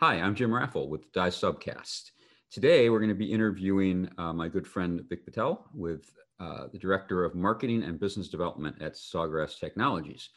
Hi, I'm Jim Raffle with Die Subcast. Today, we're going to be interviewing uh, my good friend Vic Patel with uh, the Director of Marketing and Business Development at Sawgrass Technologies.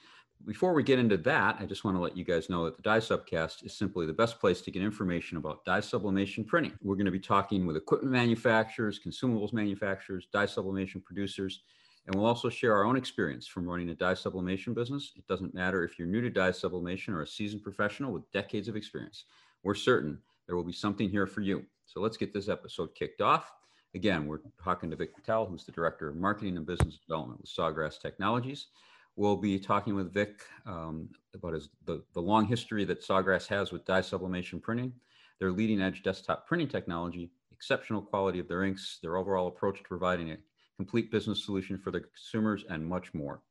Before we get into that, I just want to let you guys know that the Die Subcast is simply the best place to get information about dye sublimation printing. We're going to be talking with equipment manufacturers, consumables manufacturers, dye sublimation producers, and we'll also share our own experience from running a dye sublimation business. It doesn't matter if you're new to dye sublimation or a seasoned professional with decades of experience. We're certain there will be something here for you. So let's get this episode kicked off. Again, we're talking to Vic Patel, who's the Director of Marketing and Business Development with Sawgrass Technologies. We'll be talking with Vic um, about his, the, the long history that Sawgrass has with dye sublimation printing, their leading edge desktop printing technology, exceptional quality of their inks, their overall approach to providing a complete business solution for the consumers, and much more.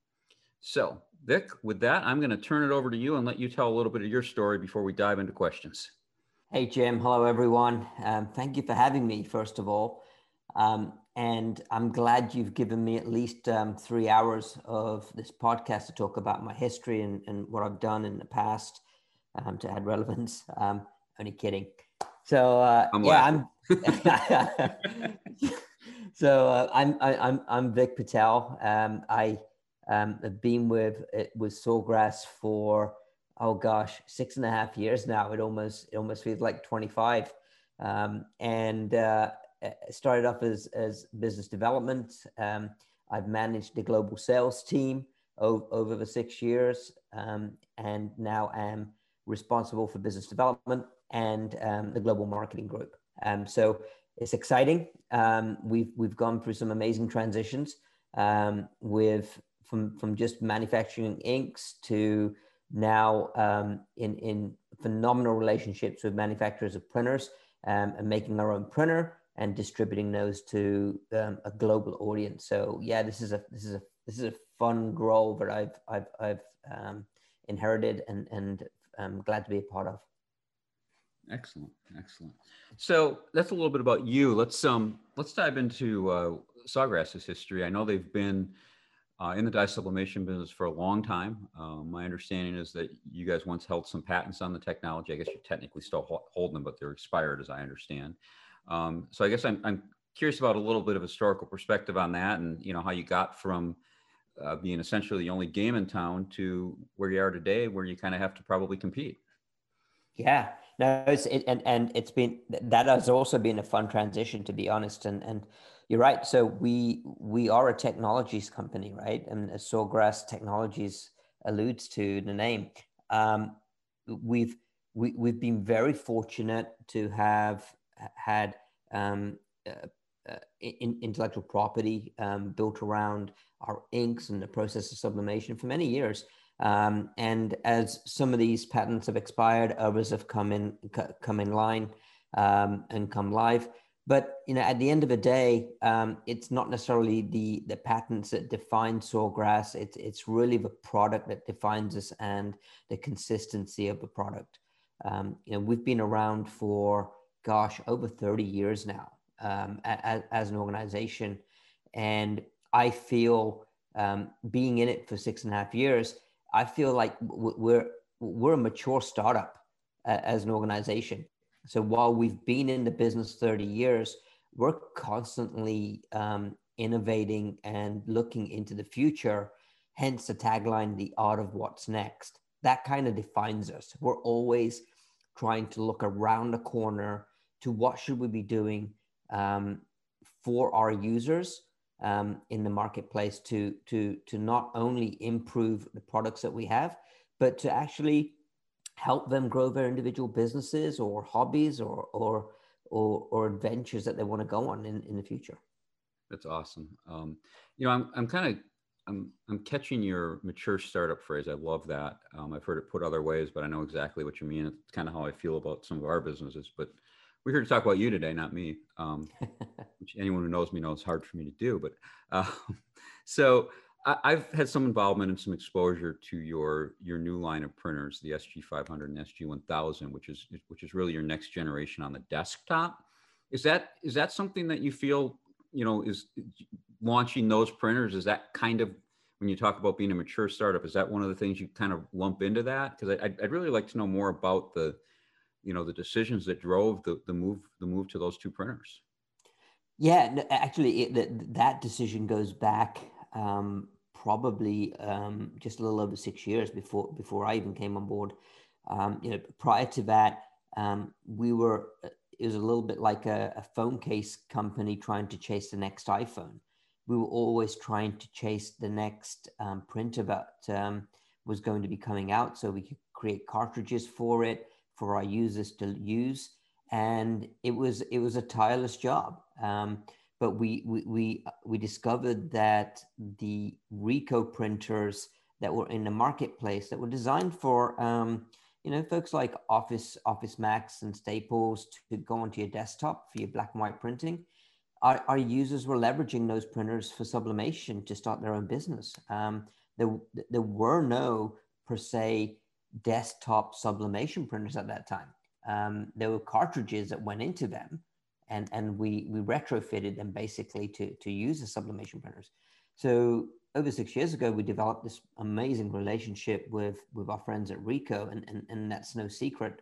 So, Vic, with that, I'm going to turn it over to you and let you tell a little bit of your story before we dive into questions. Hey, Jim. Hello, everyone. Um, thank you for having me, first of all. Um, and I'm glad you've given me at least um, three hours of this podcast to talk about my history and, and what I've done in the past um, to add relevance. Um, only kidding. So uh, I'm yeah, I'm. so uh, I'm I, am I'm I'm Vic Patel. Um, I have been with with Sawgrass for oh gosh, six and a half years now. It almost it almost feels like 25. Um, and uh, started off as as business development. Um, I've managed the global sales team over, over the six years, um, and now am responsible for business development and um, the global marketing group. Um, so it's exciting. Um, we've we've gone through some amazing transitions with from from just manufacturing inks to now um, in, in phenomenal relationships with manufacturers of printers um, and making our own printer and distributing those to um, a global audience. So yeah, this is a this is a this is a fun role that I've I've I've um, inherited and and I'm glad to be a part of. Excellent, excellent. So that's a little bit about you. Let's um let's dive into uh, Sawgrass's history. I know they've been uh, in the dye sublimation business for a long time. Um, my understanding is that you guys once held some patents on the technology. I guess you're technically still holding them, but they're expired, as I understand. Um, so I guess I'm, I'm curious about a little bit of historical perspective on that, and you know how you got from uh, being essentially the only game in town to where you are today, where you kind of have to probably compete. Yeah, no, it's it, and and it's been that has also been a fun transition, to be honest, and and you're right. So we we are a technologies company, right? And as Sawgrass Technologies alludes to the name, um, we've we, we've been very fortunate to have had um, uh, uh, in, intellectual property um, built around our inks and the process of sublimation for many years. Um, and as some of these patents have expired, others have come in come in line um, and come live. But you know, at the end of the day, um, it's not necessarily the the patents that define sawgrass. It's it's really the product that defines us and the consistency of the product. Um, you know, we've been around for gosh over thirty years now um, as, as, an organization, and I feel um, being in it for six and a half years, I feel like we're we're a mature startup uh, as an organization. So while we've been in the business 30 years, we're constantly um, innovating and looking into the future. Hence the tagline, the art of what's next. That kind of defines us. We're always trying to look around the corner to what should we be doing um, for our users um, in the marketplace to, to, to not only improve the products that we have, but to actually help them grow their individual businesses or hobbies or or or, or adventures that they want to go on in, in the future. That's awesome. Um, you know, I'm I'm kind of I'm I'm catching your mature startup phrase. I love that. Um, I've heard it put other ways, but I know exactly what you mean. It's kind of how I feel about some of our businesses. But we're here to talk about you today, not me. Um, which anyone who knows me knows it's hard for me to do. But uh, so I, have had some involvement and some exposure to your your new line of printers, the SG500 and SG1000, which is which is really your next generation on the desktop. Is that is that something that you feel you know is launching those printers? Is that kind of when you talk about being a mature startup? Is that one of the things you kind of lump into that? Because I'd, I'd really like to know more about the you know the decisions that drove the, the move the move to those two printers yeah actually it, that, that decision goes back um, probably um, just a little over six years before before i even came on board. Um, you know prior to that um, we were it was a little bit like a, a phone case company trying to chase the next iphone. We were always trying to chase the next um, printer that um, was going to be coming out so we could create cartridges for it for our users to use. And it was it was a tireless job but we, we we we discovered that the ricoh printers that were in the marketplace that were designed for um, you know folks like office office max and staples to go onto your desktop for your black and white printing our, our users were leveraging those printers for sublimation to start their own business. Um, there, there were no per se desktop sublimation printers at that time. Um, there were cartridges that went into them, and and we we retrofitted them basically to to use the sublimation printers. So over six years ago, we developed this amazing relationship with with our friends at Ricoh, and and, and that's no secret,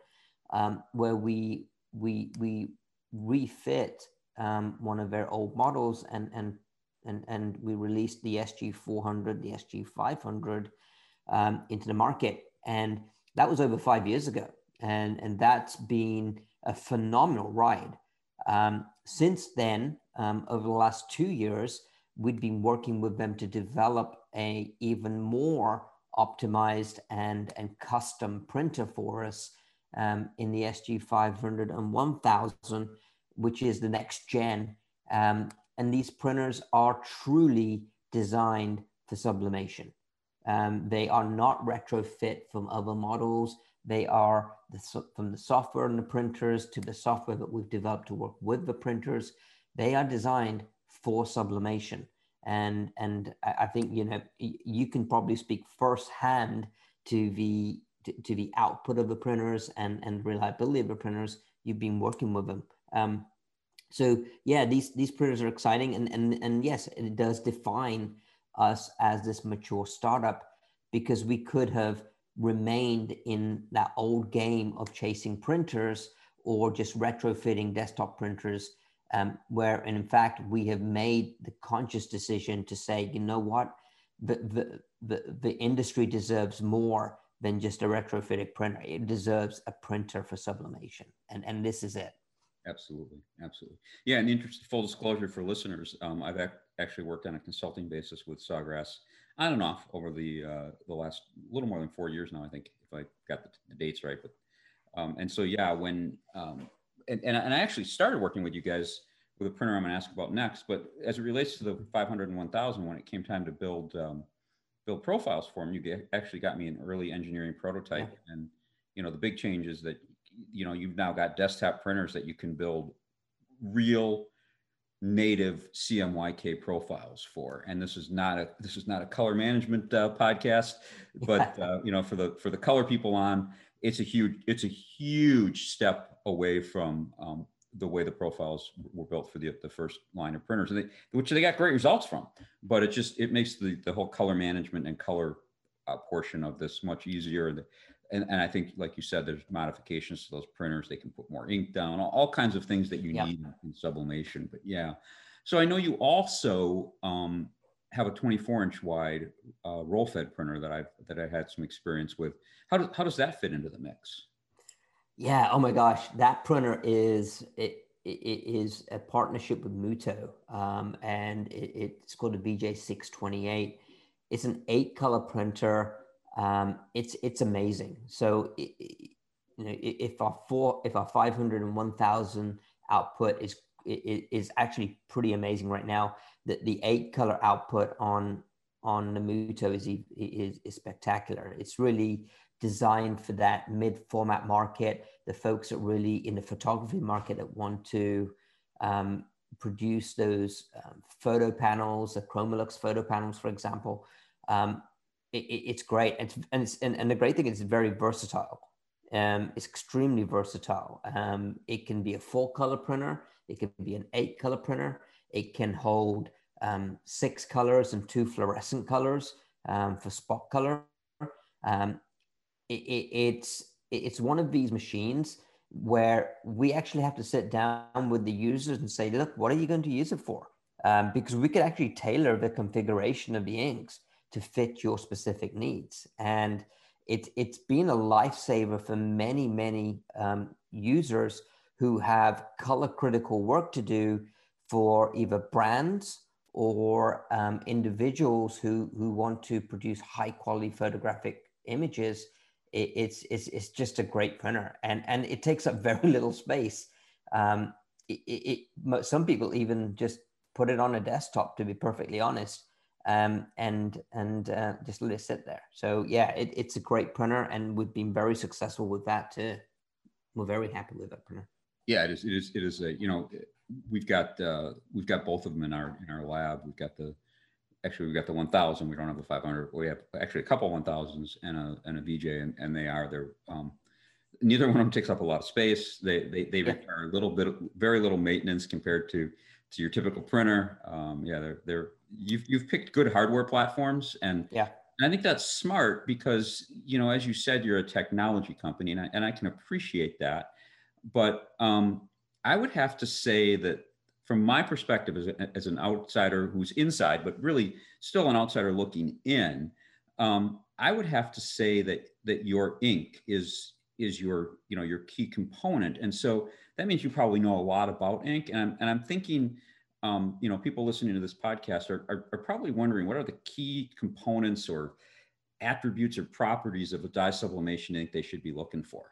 um, where we we we refit um, one of their old models and and and and we released the SG400, the SG500 um, into the market, and that was over five years ago, and and that's been a phenomenal ride. Um, since then, um, over the last two years, we've been working with them to develop a even more optimized and and custom printer for us um, in the SG500 and 1000 which is the next gen. Um, and these printers are truly designed for sublimation. Um, they are not retrofit from other models. They are the, from the software and the printers to the software that we've developed to work with the printers. They are designed for sublimation. And, and I think, you know, you can probably speak firsthand to the, to, to the output of the printers and, and reliability of the printers. You've been working with them. Um, so yeah, these these printers are exciting, and and and yes, it does define us as this mature startup because we could have remained in that old game of chasing printers or just retrofitting desktop printers, um, where in fact we have made the conscious decision to say, you know what, the the the, the industry deserves more than just a retrofitted printer. It deserves a printer for sublimation, and and this is it. Absolutely, absolutely. Yeah, and interest full disclosure for listeners, um, I've actually worked on a consulting basis with Sawgrass on and off over the uh, the last little more than four years now. I think if I got the, the dates right, but um, and so yeah, when um, and, and I actually started working with you guys with a printer I'm going to ask about next, but as it relates to the 500 and 1000, when it came time to build um, build profiles for them, you get, actually got me an early engineering prototype, yeah. and you know the big changes that you know you've now got desktop printers that you can build real native CMYK profiles for. And this is not a this is not a color management uh, podcast, but uh, you know for the for the color people on, it's a huge it's a huge step away from um, the way the profiles were built for the the first line of printers, and they, which they got great results from. But it just it makes the the whole color management and color uh, portion of this much easier. The, and, and I think, like you said, there's modifications to those printers. They can put more ink down, all, all kinds of things that you yeah. need in sublimation. But yeah, so I know you also um, have a 24 inch wide uh, roll fed printer that I've that I had some experience with. How does how does that fit into the mix? Yeah. Oh my gosh, that printer is it. It is a partnership with Mutoh, um, and it, it's called a VJ628. It's an eight color printer um, it's it's amazing. So it, it, you know if our four if our 500 and 1000 output is is actually pretty amazing right now. That the eight color output on on the Mutoh is, is is spectacular. It's really designed for that mid format market. The folks that really in the photography market that want to um, produce those um, photo panels, the ChromaLuxe photo panels, for example. Um, it, it's great. It's, and, it's, and, and the great thing is it's very versatile. Um, it's extremely versatile. Um, it can be a full color printer. It can be an eight color printer. It can hold um, six colors and two fluorescent colors um, for spot color. Um, it, it, it's it's one of these machines where we actually have to sit down with the users and say, look, what are you going to use it for? Um, because we could actually tailor the configuration of the inks to fit your specific needs. And it, it's been a lifesaver for many, many um, users who have color critical work to do for either brands or um, individuals who, who want to produce high quality photographic images. It, it's, it's, it's just a great printer and, and it takes up very little space. Um, it, it, some people even just put it on a desktop, to be perfectly honest um, and and uh, just let it sit there. So yeah, it, it's a great printer, and we've been very successful with that too. We're very happy with that printer. Yeah, it is. It is. It is a you know we've got uh, we've got both of them in our in our lab. We've got the actually we've got the 1000 we don't have the 500 we have actually a couple 1000s and a and a vj and, and they are they're um, neither one of them takes up a lot of space they they, they require a little bit of, very little maintenance compared to to your typical printer. Um, yeah, they're they're you've you've picked good hardware platforms, and yeah, and I think that's smart because you know, as you said, you're a technology company, and I, and I can appreciate that. But um, I would have to say that from my perspective as, a, as an outsider who's inside, but really still an outsider looking in, um, I would have to say that that your ink is is your you know your key component, and so that means you probably know a lot about ink. And I'm, and I'm thinking, um, you know, people listening to this podcast are, are, are, probably wondering what are the key components or attributes or properties of a dye sublimation ink they should be looking for.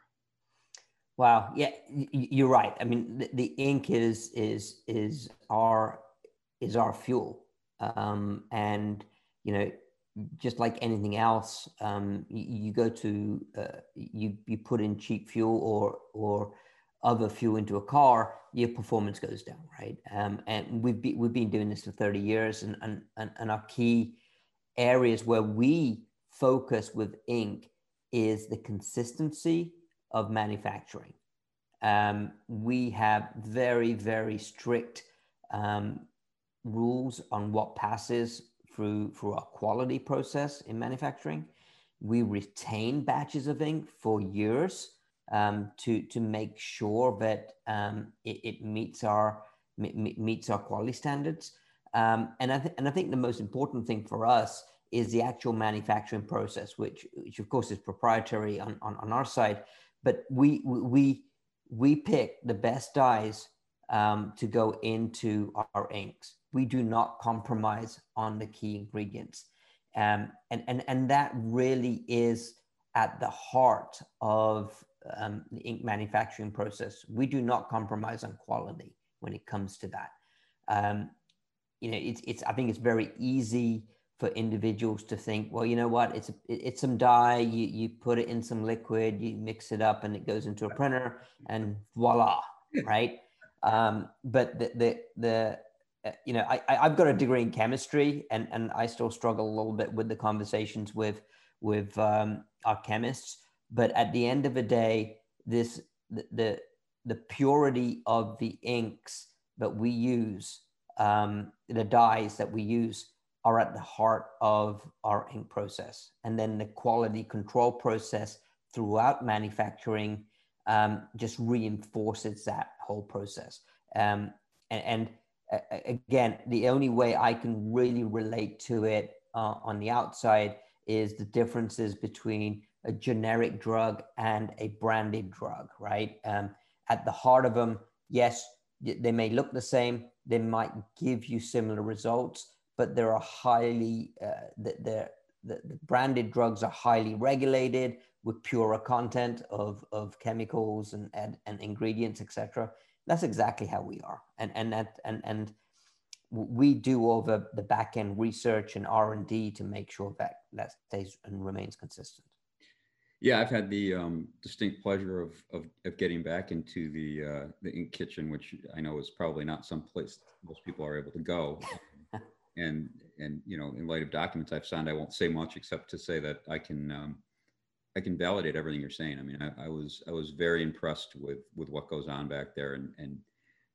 Wow. Yeah, you're right. I mean, the, the ink is is is our is our fuel, um, and you know, just like anything else, um, you, you, go to uh, you you put in cheap fuel or or other fuel into a car, your performance goes down, right? Um, and we've be, we've been doing this for 30 years, and, and, and, and our key areas where we focus with ink is the consistency of manufacturing. Um, we have very, very strict um, rules on what passes through, through our quality process in manufacturing. We retain batches of ink for years um, to to make sure that um, it, it, meets our meets our quality standards. Um, and I and I think the most important thing for us is the actual manufacturing process, which which of course is proprietary on, on, on our side. But we we we pick the best dyes um, to go into our inks. We do not compromise on the key ingredients. Um, and, and, and that really is at the heart of um, the ink manufacturing process. We do not compromise on quality when it comes to that. Um, you know, it's, it's, I think it's very easy for individuals to think, well, you know what, it's, it's some dye, you, you put it in some liquid, you mix it up and it goes into a printer and voila, right? Um, but the, the, the, uh, you know, I, I've got a degree in chemistry and, and I still struggle a little bit with the conversations with, with um, our chemists but at the end of the day, this the the, the purity of the inks that we use, um, the dyes that we use, are at the heart of our ink process, and then the quality control process throughout manufacturing um, just reinforces that whole process. Um, and, and uh, again, the only way I can really relate to it uh, on the outside is the differences between a generic drug and a branded drug, right? Um, at the heart of them, yes, they may look the same, they might give you similar results, but they are highly, uh, the, the, the branded drugs are highly regulated with purer content of, of chemicals and, and, and ingredients, etc. That's exactly how we are. And, and, that, and, and we do all the, the back end research and R&D to make sure that that stays and remains consistent. Yeah, I've had the um, distinct pleasure of, of, of getting back into the uh, the ink kitchen, which I know is probably not some place most people are able to go. and and you know, in light of documents I've signed, I won't say much except to say that I can um, I can validate everything you're saying. I mean, I, I, was I was very impressed with with what goes on back there, and and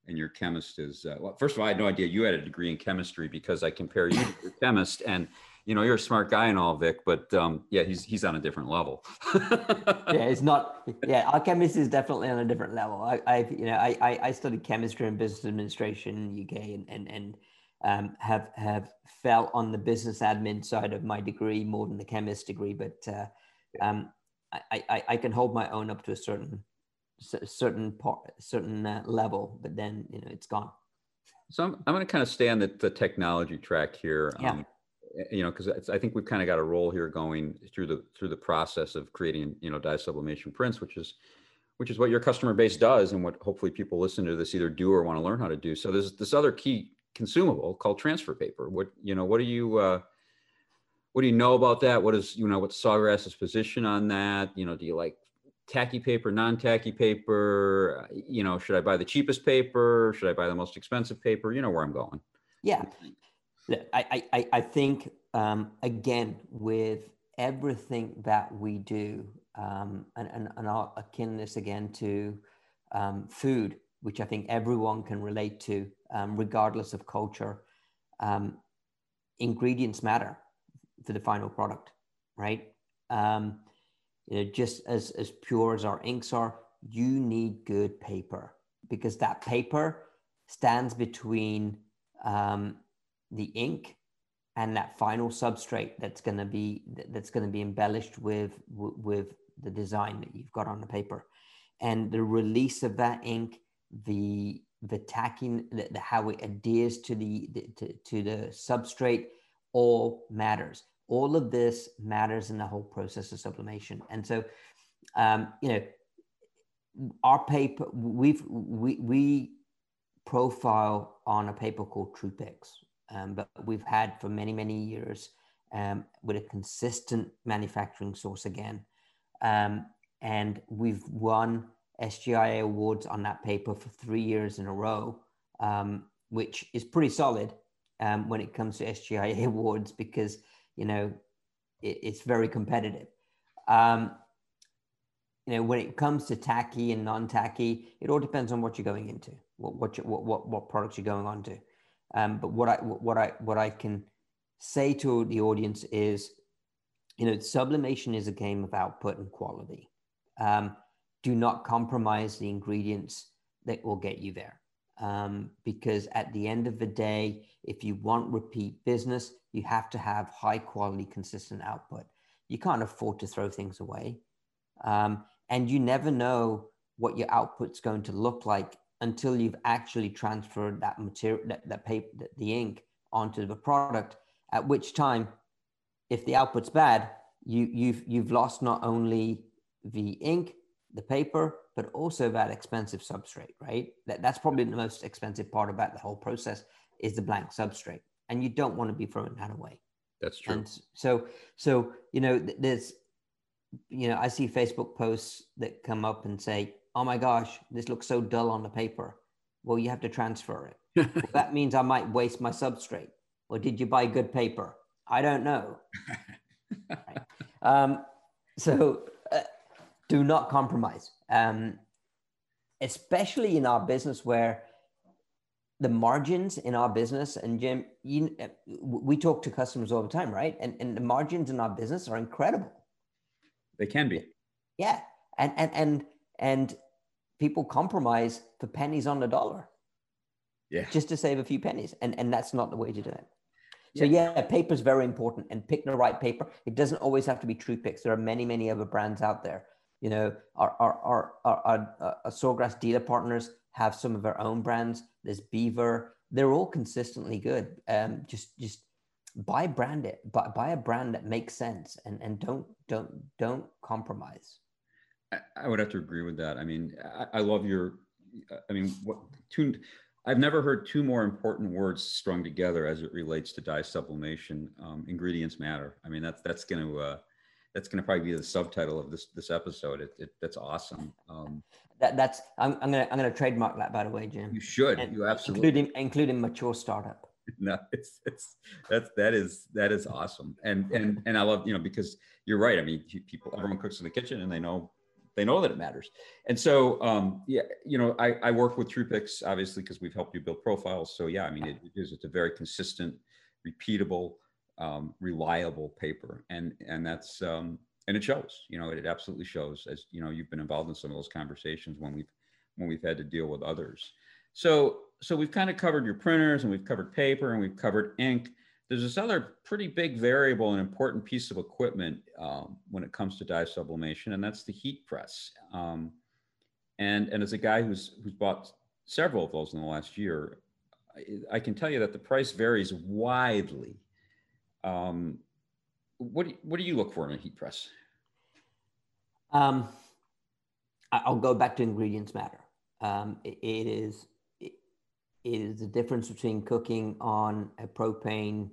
and your chemist is uh, well. First of all, I had no idea you had a degree in chemistry because I compare you to your chemist, and you know you're a smart guy and all, Vic. But um, yeah, he's he's on a different level. yeah, it's not. Yeah, our chemist is definitely on a different level. I, I you know, I, I, I studied chemistry and business administration in the UK, and and and um, have have fell on the business admin side of my degree more than the chemist degree, but uh, um, I, I I can hold my own up to a certain certain part, certain uh, level, but then you know it's gone. So I'm, I'm going to kind of stay on the, the technology track here. Yeah. Um, you know, because I think we've kind of got a role here going through the through the process of creating you know dye sublimation prints, which is which is what your customer base does, and what hopefully people listen to this either do or want to learn how to do. So there's this other key consumable called transfer paper. What you know, what do you uh, what do you know about that? What is you know what Sawgrass's position on that? You know, do you like tacky paper, non-tacky paper? You know, should I buy the cheapest paper? Should I buy the most expensive paper? You know where I'm going. Yeah, I I I think um, again with everything that we do, um, and, and and I'll akin this again to um, food, which I think everyone can relate to, um, regardless of culture. Um, ingredients matter for the final product, right? Um, you know, just as, as pure as our inks are, you need good paper because that paper stands between um, the ink and that final substrate that's going to be that's going to be embellished with with the design that you've got on the paper and the release of that ink the the tacking the, the how it adheres to the, the to, to the substrate all matters all of this matters in the whole process of sublimation. And so, um, you know, our paper, we've, we, we profile on a paper called TruePix, um, but we've had for many, many years um, with a consistent manufacturing source again. Um, and we've won SGIA awards on that paper for three years in a row, um, which is pretty solid um, when it comes to SGIA awards because you know, it, it's very competitive. Um, you know, when it comes to tacky and non-tacky, it all depends on what you're going into, what what you, what, what what products you're going on to. Um, but what I what I what I can say to the audience is, you know, sublimation is a game of output and quality. Um, do not compromise the ingredients that will get you there. Um, because at the end of the day, if you want repeat business, you have to have high quality, consistent output. You can't afford to throw things away. Um, and you never know what your output's going to look like until you've actually transferred that material, that, that paper, that, the ink onto the product, at which time, if the output's bad, you, you've, you've lost not only the ink, the paper, but also that expensive substrate, right? That, that's probably the most expensive part about the whole process is the blank substrate and you don't want to be throwing that away. That's true. And so, so you know, there's, you know, I see Facebook posts that come up and say, "Oh my gosh, this looks so dull on the paper." Well, you have to transfer it. well, that means I might waste my substrate. Or did you buy good paper? I don't know. right. um, so, uh, do not compromise, um, especially in our business where the margins in our business and jim you, we talk to customers all the time right and, and the margins in our business are incredible they can be yeah and and and and people compromise for pennies on the dollar yeah. just to save a few pennies. And and that's not the way to do it. So yeah, yeah paper is very important. And pick the right paper. It doesn't always have to be TruePix there are many many other brands out there. You know our our our, our, our, our sawgrass dealer partners have some of our own brands. There's Beaver. They're all consistently good. Um, just just buy brand it, buy, buy a brand that makes sense, and and don't don't don't compromise. I, I would have to agree with that. I mean, I, I love your. I mean, what two? I've never heard two more important words strung together as it relates to dye sublimation. Um, ingredients matter. I mean, that's that's going to uh, that's going to probably be the subtitle of this this episode. It, it that's awesome. Um, that that's I'm, I'm gonna I'm gonna trademark that by the way, Jim. You should. And you absolutely including including mature startup. No, it's it's that's that is that is awesome, and and and I love you know because you're right. I mean, people everyone cooks in the kitchen and they know they know that it matters. And so, um, yeah, you know, I, I work with TruePix obviously because we've helped you build profiles. So yeah, I mean, it, it is, it's a very consistent, repeatable, um, reliable paper. And, and that's, um, and it shows, you know, it, it absolutely shows as, you know, you've been involved in some of those conversations when we've, when we've had to deal with others. So, so we've kind of covered your printers and we've covered paper and we've covered ink there's this other pretty big variable and important piece of equipment um, when it comes to dye sublimation, and that's the heat press. Um, and, and as a guy who's, who's bought several of those in the last year, I, I can tell you that the price varies widely. Um, what, do what do you look for in a heat press? Um, I'll go back to ingredients matter. Um, it, it is it is the difference between cooking on a propane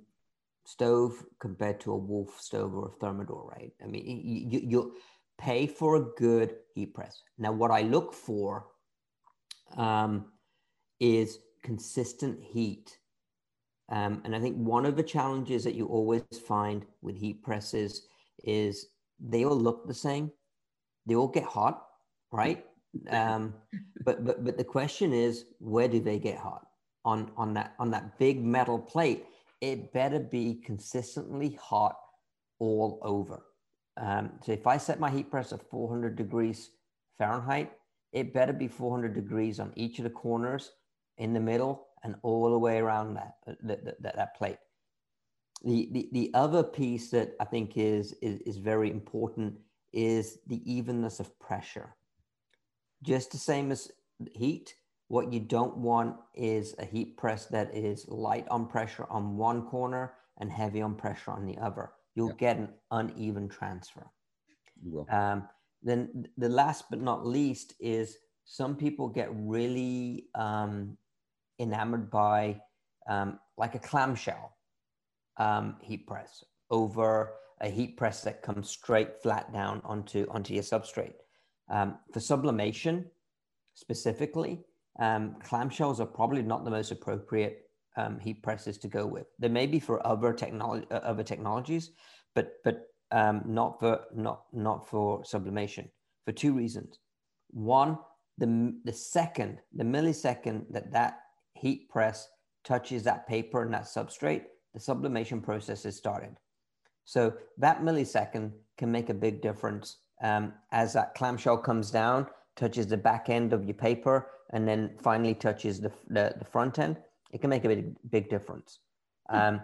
stove compared to a Wolf stove or a Thermador, right? I mean, you, you pay for a good heat press. Now, what I look for um, is consistent heat. Um, and I think one of the challenges that you always find with heat presses is they all look the same. They all get hot, right? Um, but, but, but the question is, where do they get hot? On, on, that, on that big metal plate it better be consistently hot all over. Um, so if I set my heat press at 400 degrees Fahrenheit, it better be 400 degrees on each of the corners, in the middle, and all the way around that uh, that, that, that plate. The, the, the other piece that I think is, is, is very important is the evenness of pressure. Just the same as heat, what you don't want is a heat press that is light on pressure on one corner and heavy on pressure on the other. You'll get an uneven transfer. You will. Um, then the last but not least is some people get really um, enamored by um, like a clamshell um, heat press over a heat press that comes straight flat down onto onto your substrate. Um, for sublimation specifically, um, clamshells are probably not the most appropriate um, heat presses to go with. They may be for other technology, uh, other technologies, but but um, not for not not for sublimation for two reasons. One, the the second, the millisecond that that heat press touches that paper and that substrate, the sublimation process is started. So that millisecond can make a big difference um, as that clamshell comes down, touches the back end of your paper, and then finally touches the, the, the front end, it can make a big, big difference. Hmm. Um,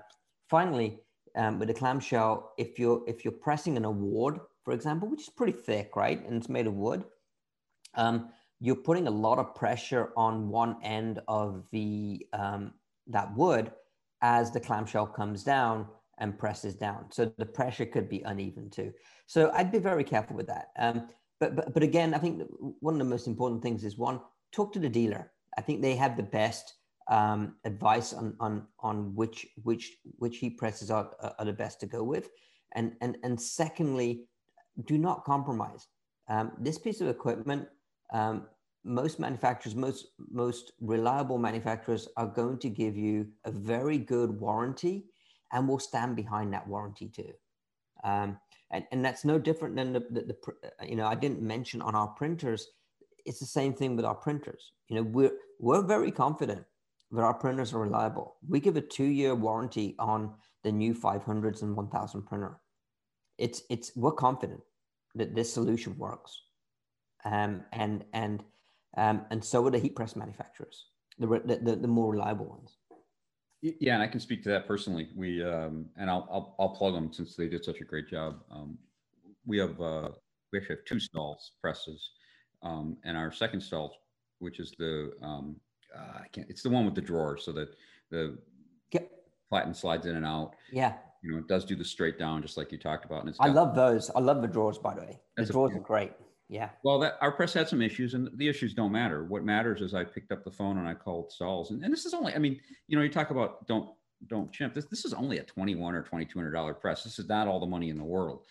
finally, um, with a clamshell, if you're, if you're pressing an award, for example, which is pretty thick, right? And it's made of wood, um, you're putting a lot of pressure on one end of the, um, that wood as the clamshell comes down and presses down. So the pressure could be uneven too. So I'd be very careful with that. Um, but, but, but again, I think one of the most important things is one, talk to the dealer. I think they have the best um, advice on, on, on which, which, which heat presses are, are the best to go with. And, and, and secondly, do not compromise. Um, this piece of equipment, um, most manufacturers, most, most reliable manufacturers are going to give you a very good warranty and will stand behind that warranty too. Um, and, and that's no different than the, the, the, you know, I didn't mention on our printers, it's the same thing with our printers. You know, we're we're very confident that our printers are reliable. We give a two-year warranty on the new 500s and 1000 printer. It's it's we're confident that this solution works, um, and and um, and so are the heat press manufacturers, the the, the more reliable ones. Yeah, and I can speak to that personally. We um, and I'll, I'll I'll plug them since they did such a great job. Um, we have uh, we actually have two Stahls presses um, and our second stall, which is the um, uh, I can't. It's the one with the drawer, so that the yep. platen slides in and out. Yeah. You know, it does do the straight down, just like you talked about. And it's I love those. I love the drawers, by the way. The drawers a, are great. Yeah. Well, that our press had some issues, and the issues don't matter. What matters is I picked up the phone and I called Stahl's, and, and this is only. I mean, you know, you talk about don't don't chimp. This this is only a twenty one or twenty two hundred dollar press. This is not all the money in the world.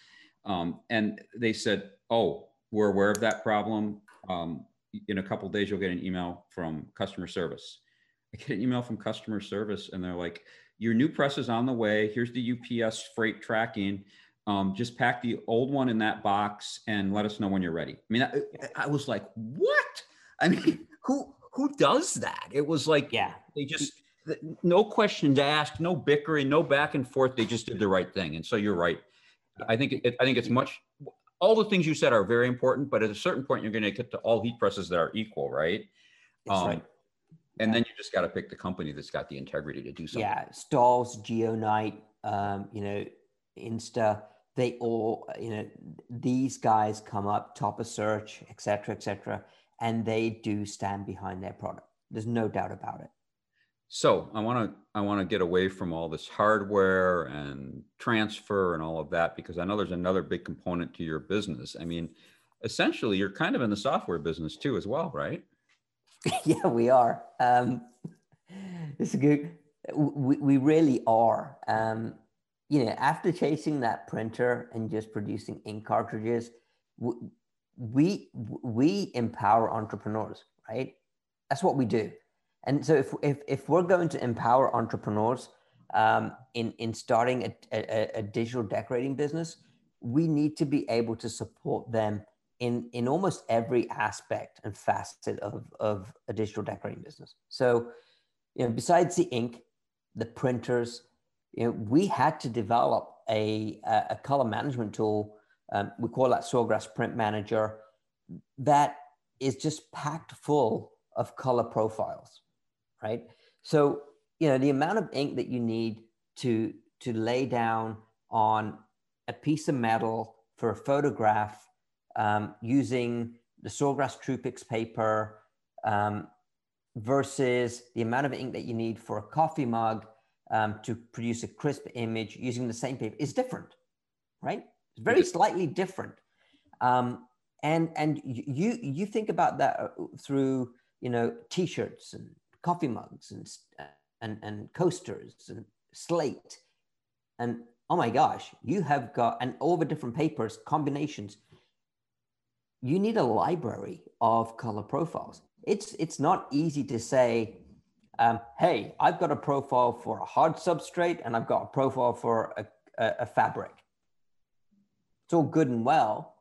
Um, and they said, "Oh, we're aware of that problem. Um, in a couple days, you'll get an email from customer service. I get an email from customer service, and they're like, "Your new press is on the way. Here's the UPS freight tracking. Um, just pack the old one in that box and let us know when you're ready. I mean, I, I was like, what? I mean, who who does that? It was like, yeah, they just no questions asked, no bickering, no back and forth. They just did the right thing. And so you're right. I think it, I think it's much. All the things you said are very important, but at a certain point, you're going to get to all heat presses that are equal, right? Um, right. And yeah. then you just got to pick the company that's got the integrity to do something. Yeah, Stahls, Geo Knight, um, you know, Insta, they all, you know, these guys come up top of search, et cetera, et cetera, and they do stand behind their product. There's no doubt about it. So I want to I want to get away from all this hardware and transfer and all of that because I know there's another big component to your business. I mean, essentially, you're kind of in the software business too, as well, right? yeah, we are. Um, it's good. We, we really are. Um, you know, after chasing that printer and just producing ink cartridges, we we empower entrepreneurs, right? That's what we do. And so, if if, if we're going to empower entrepreneurs um, in in starting a, a, a digital decorating business, we need to be able to support them in in almost every aspect and facet of of a digital decorating business. So, you know, besides the ink, the printers, you know, we had to develop a a color management tool. Um, we call that Sawgrass Print Manager. That is just packed full of color profiles, right? So, you know, the amount of ink that you need to to lay down on a piece of metal for a photograph um, using the Sawgrass TruePix paper um, versus the amount of ink that you need for a coffee mug um, to produce a crisp image using the same paper is different, right? It's very slightly different. Um, and and you you think about that uh, through you know t-shirts and coffee mugs and and and coasters and slate and oh my gosh you have got and all the different papers combinations you need a library of color profiles. It's, it's not easy to say, um, hey, I've got a profile for a hard substrate and I've got a profile for a, a, a fabric. It's all good and well.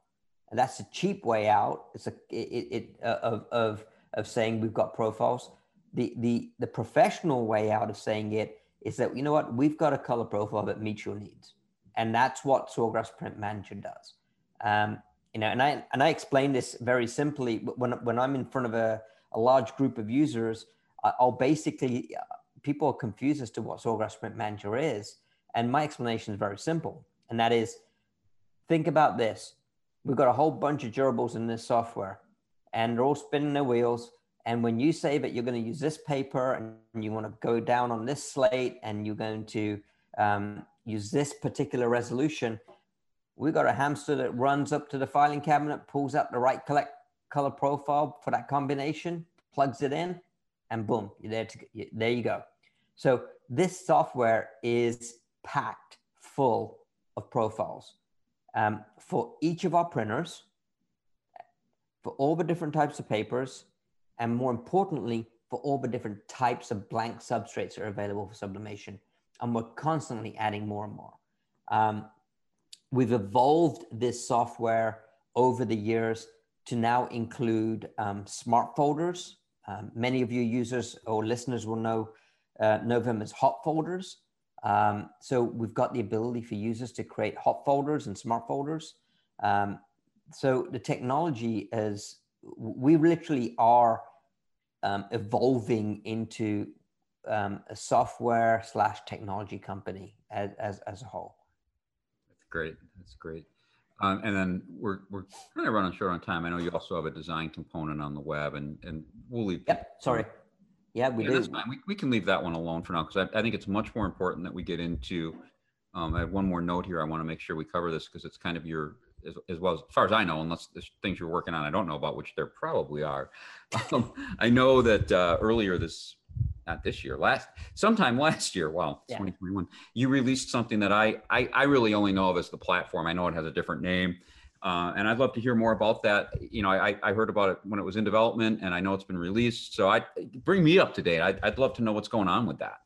And that's a cheap way out. It's a, it, it, uh, of, of, of saying we've got profiles. The, the, the professional way out of saying it is that, you know what, we've got a color profile that meets your needs. And that's what Sawgrass Print Manager does. Um, you know, and I and I explain this very simply. When when I'm in front of a, a large group of users, I'll basically people are confused as to what Sawgrass Print Manager is, and my explanation is very simple, and that is, think about this: we've got a whole bunch of gerbils in this software, and they're all spinning their wheels. And when you say that you're going to use this paper and you want to go down on this slate and you're going to um, use this particular resolution, We've got a hamster that runs up to the filing cabinet, pulls out the right color profile for that combination, plugs it in, and boom, there. To, there you go. So this software is packed full of profiles um, for each of our printers, for all the different types of papers, and more importantly, for all the different types of blank substrates that are available for sublimation. And we're constantly adding more and more. Um, we've evolved this software over the years to now include um, smart folders. Um, many of you users or listeners will know, uh, them as hot folders. Um, so we've got the ability for users to create hot folders and smart folders. Um, so the technology is, we literally are um, evolving into um, a software slash technology company as, as, as a whole That's great. That's great. Um, and then we're we're kind of running short on time. I know you also have a design component on the web, and and we'll leave. Yep. Sorry. Yeah, we yeah, do. That's fine. We, we can leave that one alone for now because I, I think it's much more important that we get into. Um, I have one more note here. I want to make sure we cover this because it's kind of your as, as, well as, as far as I know, unless there's things you're working on I don't know about, which there probably are. Um, I know that uh, earlier this not this year, last sometime last year. Wow, yeah. 2021. You released something that I, I I really only know of as the platform. I know it has a different name. Uh, and I'd love to hear more about that. You know, I, I heard about it when it was in development, and I know it's been released. So I bring me up to date. I'd, I'd love to know what's going on with that.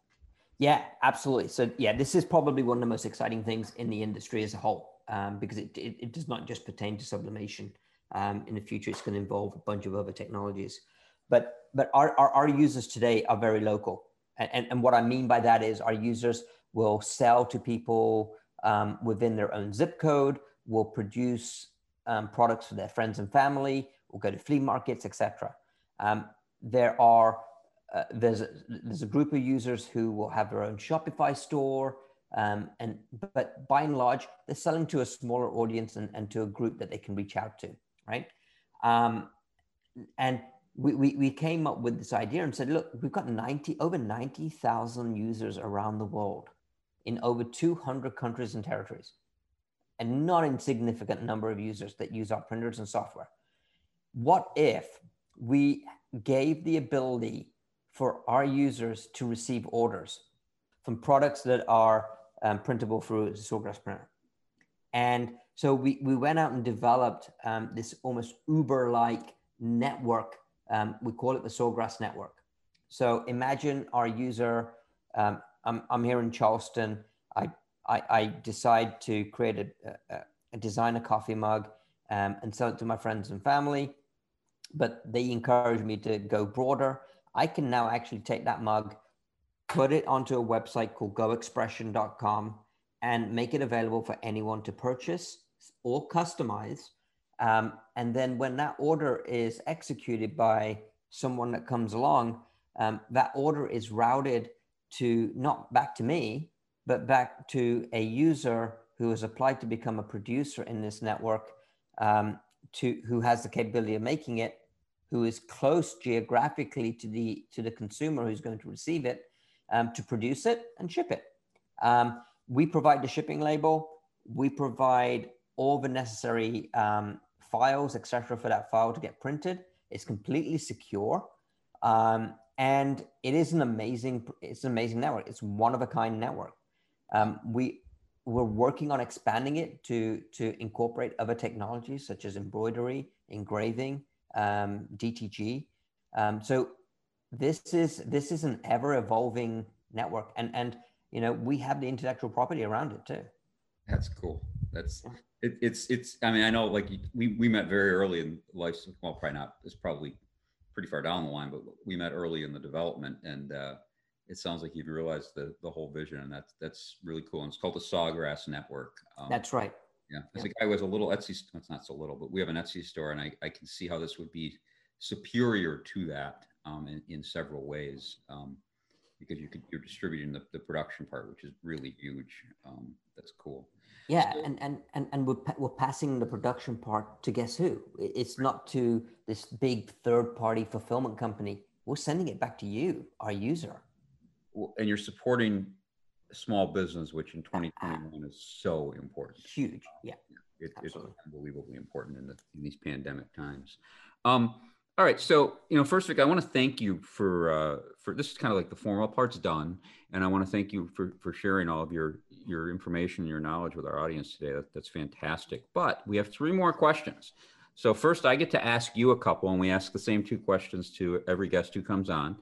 Yeah, absolutely. So yeah, this is probably one of the most exciting things in the industry as a whole. um, because it, it, it, does not just pertain to sublimation. Um, in the future, it's going to involve a bunch of other technologies. But, but our, our, our users today are very local. And, and, and, what I mean by that is our users will sell to people um, within their own zip code, will produce um, products for their friends and family, will go to flea markets, etc. Um, there are uh, there's a, there's a group of users who will have their own Shopify store, um, and but by and large, they're selling to a smaller audience and, and to a group that they can reach out to, right? Um, and we, we, we came up with this idea and said, look, we've got 90 over 90,000 users around the world in over 200 countries and territories, and not insignificant number of users that use our printers and software. What if we gave the ability for our users to receive orders from products that are um, printable through a Sawgrass printer. And so we, we went out and developed um, this almost Uber like network. Um, we call it the Sawgrass Network. So imagine our user, um, I'm, I'm here in Charleston. I, I, I decide to create a, a, a coffee mug um, and sell it to my friends and family. But they encourage me to go broader I can now actually take that mug, put it onto a website called goexpression.com and make it available for anyone to purchase or customize. Um, and then when that order is executed by someone that comes along, um, that order is routed to not back to me, but back to a user who has applied to become a producer in this network, um, to who has the capability of making it, who is close geographically to the to the consumer who's going to receive it um, to produce it and ship it. Um, we provide the shipping label. We provide all the necessary um, files, etc., for that file to get printed. It's completely secure, um, and it is an amazing. It's an amazing network. It's one of a kind network. Um, we we're working on expanding it to to incorporate other technologies such as embroidery, engraving, um, DTG. Um, so this is this is an ever evolving network, and and you know we have the intellectual property around it too. That's cool. That's it, it's it's. I mean, I know like we we met very early in life. Well, probably not. It's probably pretty far down the line, but we met early in the development, and uh, it sounds like you've realized the the whole vision, and that's that's really cool. And it's called the Sawgrass Network. Um, that's right. Yeah, as yeah. a guy with a little Etsy, it's not so little, but we have an Etsy store, and I, I can see how this would be superior to that um, in, in several ways um, because you could you're distributing the, the production part, which is really huge. Um, that's cool. Yeah, so, and and and and we're we're passing the production part to guess who? It's not to this big third party fulfillment company. We're sending it back to you, our user. And you're supporting small business, which in 2021 is so important. Huge, yeah. It, it's unbelievably important in, the, in these pandemic times. Um, all right, so you know, first, Vic, I want to thank you for uh, for this is kind of like the formal part's done, and I want to thank you for for sharing all of your your information, your knowledge with our audience today. That, that's fantastic. But we have three more questions. So first, I get to ask you a couple, and we ask the same two questions to every guest who comes on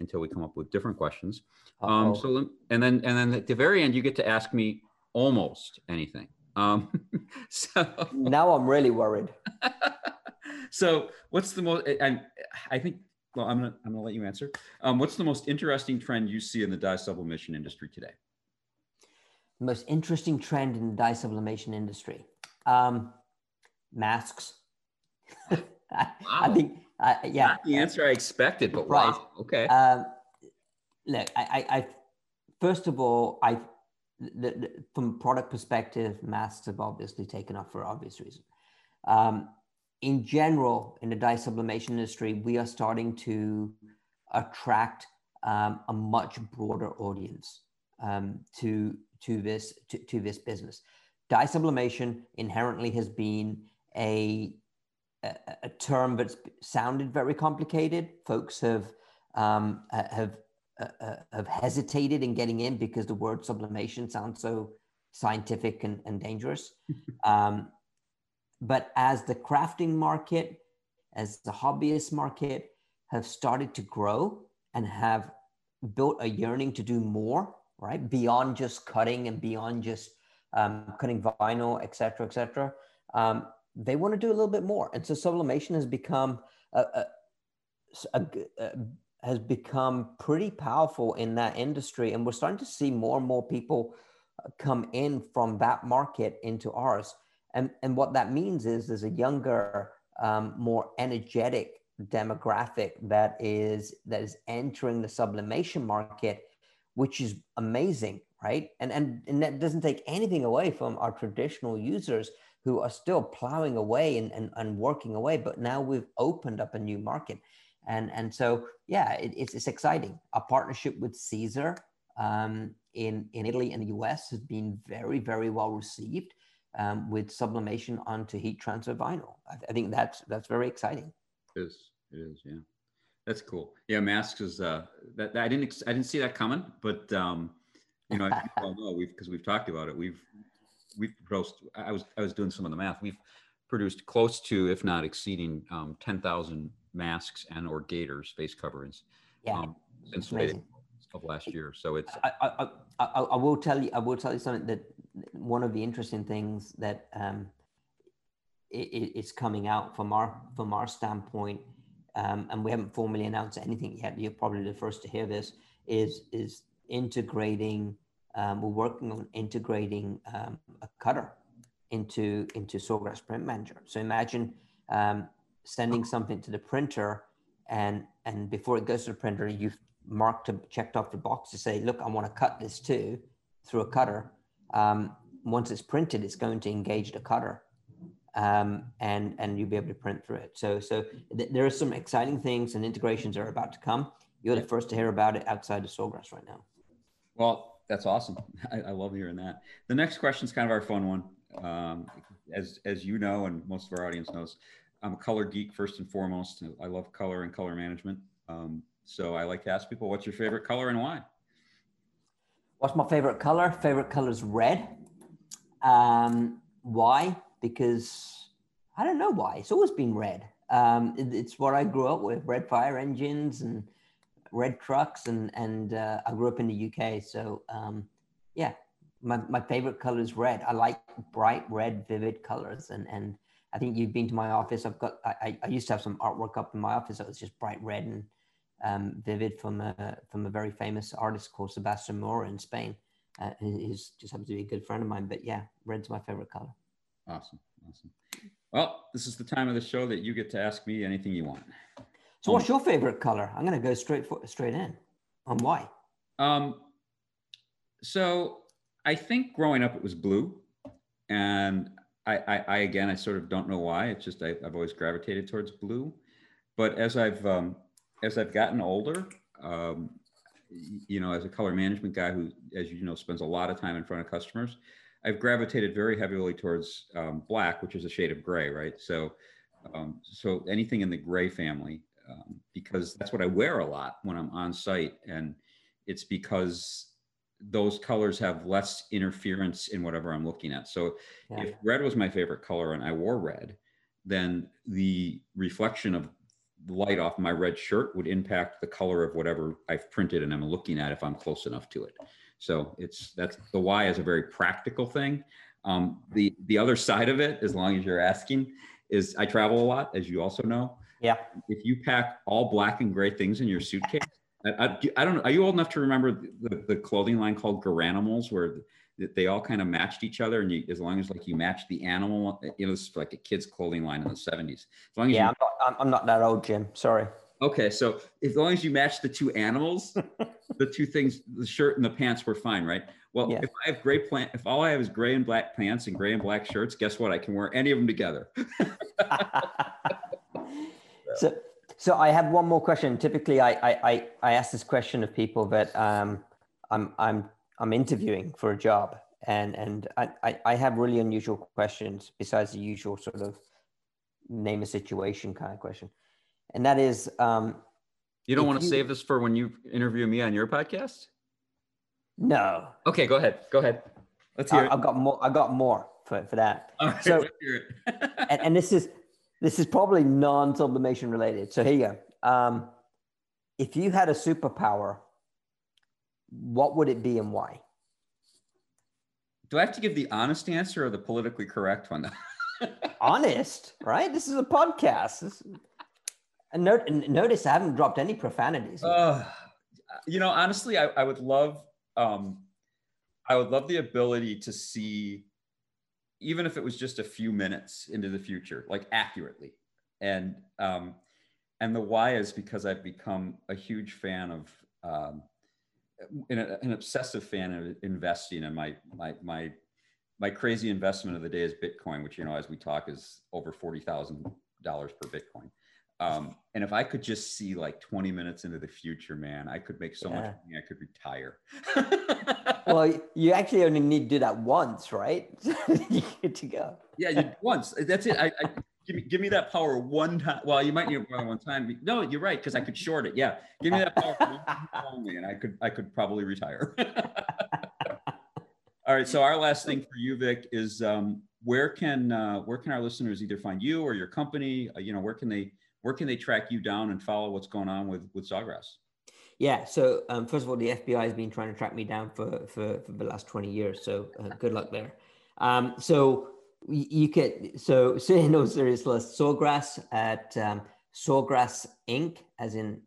until we come up with different questions. Um, so and then and then at the very end, you get to ask me almost anything. Um, so now I'm really worried. so what's the most? I, I think. Well, I'm gonna I'm gonna let you answer. Um, what's the most interesting trend you see in the dye sublimation industry today? The most interesting trend in the dye sublimation industry, um, masks. I, wow. I, think, uh, yeah. Not the answer I expected, but right. wow. Okay. Um, look, I, I, I first of all, I, the, the, from product perspective, masks have obviously taken off for obvious reason. Um, in general, in the dye sublimation industry, we are starting to attract um, a much broader audience um, to to this to, to this business. Dye sublimation inherently has been a, a, a term that's sounded very complicated. Folks have um, have uh, uh, have hesitated in getting in because the word sublimation sounds so scientific and, and dangerous. but as the crafting market, as the hobbyist market have started to grow and have built a yearning to do more, right? Beyond just cutting and beyond just um, cutting vinyl, etc., etc. Um, they want to do a little bit more, and so sublimation has become a, a, a, a has become pretty powerful in that industry. And we're starting to see more and more people uh, come in from that market into ours. And, and what that means is there's a younger, um, more energetic demographic that is that is entering the sublimation market, which is amazing, right? And, and, and that doesn't take anything away from our traditional users who are still plowing away and, and, and working away. But now we've opened up a new market and and so yeah it, it's, it's exciting our partnership with Siser um, in in italy and the us has been very very well received um, with sublimation onto heat transfer vinyl. I, I, think that's that's very exciting. It is it is yeah. That's cool. Yeah masks is uh that, that i didn't i didn't see that coming but um you know i well know we've because we've talked about it we've we've produced i was i was doing some of the math we've produced close to if not exceeding um, 10000 masks and or gaiters face coverings yeah. um, since of last year so it's I, I, I, I, will tell you i will tell you something that one of the interesting things that um, is coming out from our from our standpoint um, and we haven't formally announced anything yet you're probably the first to hear this is is integrating um, we're working on integrating um, a cutter into into Sawgrass Print Manager. So imagine um, sending something to the printer and and before it goes to the printer you've marked checked off the box to say look i want to cut this too through a cutter um, once it's printed it's going to engage the cutter um, and and you'll be able to print through it so so th- there are some exciting things and integrations are about to come you're the first to hear about it outside of sawgrass right now well that's awesome I, I love hearing that the next question is kind of our fun one um, as as you know and most of our audience knows I'm a color geek first and foremost. I love color and color management. Um, so I like to ask people, what's your favorite color and why? What's my favorite color? Favorite color is red. Um, why? Because I don't know why. It's always been red. Um, it, it's what I grew up with: red fire engines and red trucks, and and uh, I grew up in the UK. So um, yeah, my, my favorite color is red. I like bright red, vivid colors, and and I think you've been to my office. I've got, I, I used to have some artwork up in my office that was just bright red and um, vivid from a, from a very famous artist called Sebastian Mora in Spain. Uh, he's just happens to be a good friend of mine, but yeah, red's my favorite color. Awesome. Awesome. Well, this is the time of the show that you get to ask me anything you want. So, what's your favorite color? I'm going to go straight for, straight in. On why? Um, so I think growing up it was blue, and I, I, I, again, I sort of don't know why. It's just I, have always gravitated towards blue, but as I've um, as I've gotten older, um, you know, as a color management guy who, as you know, spends a lot of time in front of customers, I've gravitated very heavily towards um, black, which is a shade of gray, right? So, um, so anything in the gray family, um, because that's what I wear a lot when I'm on site, and it's because those colors have less interference in whatever I'm looking at. So yeah. if red was my favorite color and I wore red, then the reflection of light off my red shirt would impact the color of whatever I've printed and I'm looking at if I'm close enough to it. So it's that's the why is a very practical thing. Um, the the other side of it, as long as you're asking, is I travel a lot, as you also know. Yeah. If you pack all black and gray things in your suitcase, I, I, don't know. Are you old enough to remember the, the clothing line called Garanimals, where they all kind of matched each other, and you, as long as like you match the animal, you know, it's like a kid's clothing line in the seventies. As long as yeah, you, I'm, not, I'm not that old, Jim. Sorry. Okay, so as long as you match the two animals, the two things, the shirt and the pants were fine, right? Well, yeah. if I have gray plant, if all I have is gray and black pants and gray and black shirts, guess what? I can wear any of them together. so so I have one more question. Typically, I I, I ask this question of people that um, I'm I'm I'm interviewing for a job, and and I, I have really unusual questions besides the usual sort of name a situation kind of question, and that is. Um, you don't want to you, save this for when you interview me on your podcast. No. Okay, go ahead. Go ahead. Let's hear I. I've got more. I got more for, for that. All right, so, and, and this is this is probably non-sublimation related. So here you go. Um, if you had a superpower, what would it be and why? do I have to give the honest answer or the politically correct one? honest, right? This is a podcast. This, and note, notice I haven't dropped any profanities. Uh, you know, honestly, I, I would love, um, I would love the ability to see, even if it was just a few minutes into the future, like accurately, and um, and the why is because I've become a huge fan of, um, an, an obsessive fan of investing, and my my my my crazy investment of the day is Bitcoin, which you know, as we talk, is over forty thousand dollars per Bitcoin. Um, and if I could just see like 20 minutes into the future, man, I could make so yeah. much money. I could retire. well, you actually only need to do that once, right? you get to go. Yeah, you, once. That's it. I, I, give me give me that power one time. Well, you might need it one time. No, you're right because I could short it. Yeah, give me that power only, and I could I could probably retire. All right. So our last thing for you, Vic, is um, where can uh, where can our listeners either find you or your company? Uh, you know, where can they where can they track you down and follow what's going on with with Sawgrass? Yeah. So um, first of all, the FBI has been trying to track me down for for, for the last twenty years. So uh, good luck there. Um, so you can so say no seriousness. Sawgrass at um, Sawgrass Ink. as in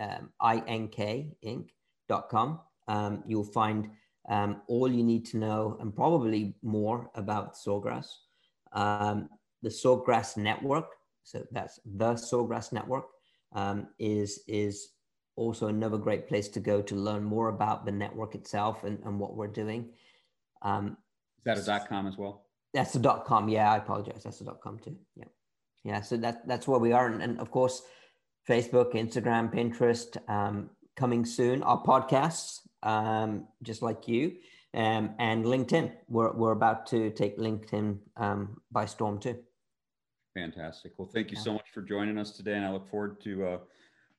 um, I N K Ink. dot com. Um, you'll find um, all you need to know and probably more about Sawgrass. Um, the Sawgrass Network so that's the Sawgrass Network um, is is also another great place to go to learn more about the network itself and, and what we're doing. Um, is that a dot com as well? That's the dot com. Yeah, I apologize. That's the dot com too. Yeah, yeah. So that that's where we are, and, and of course, Facebook, Instagram, Pinterest, um, coming soon. Our podcasts, um, just like you, um, and LinkedIn. We're we're about to take LinkedIn um, by storm too. Fantastic. Well, thank you so much for joining us today, and I look forward to uh,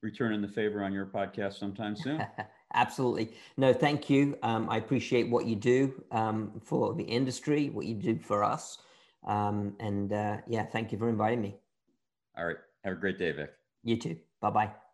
returning the favor on your podcast sometime soon. Absolutely. No, thank you. Um, I appreciate what you do um, for the industry, what you do for us. Um, and uh, yeah, thank you for inviting me. All right. Have a great day, Vic. You too. Bye bye.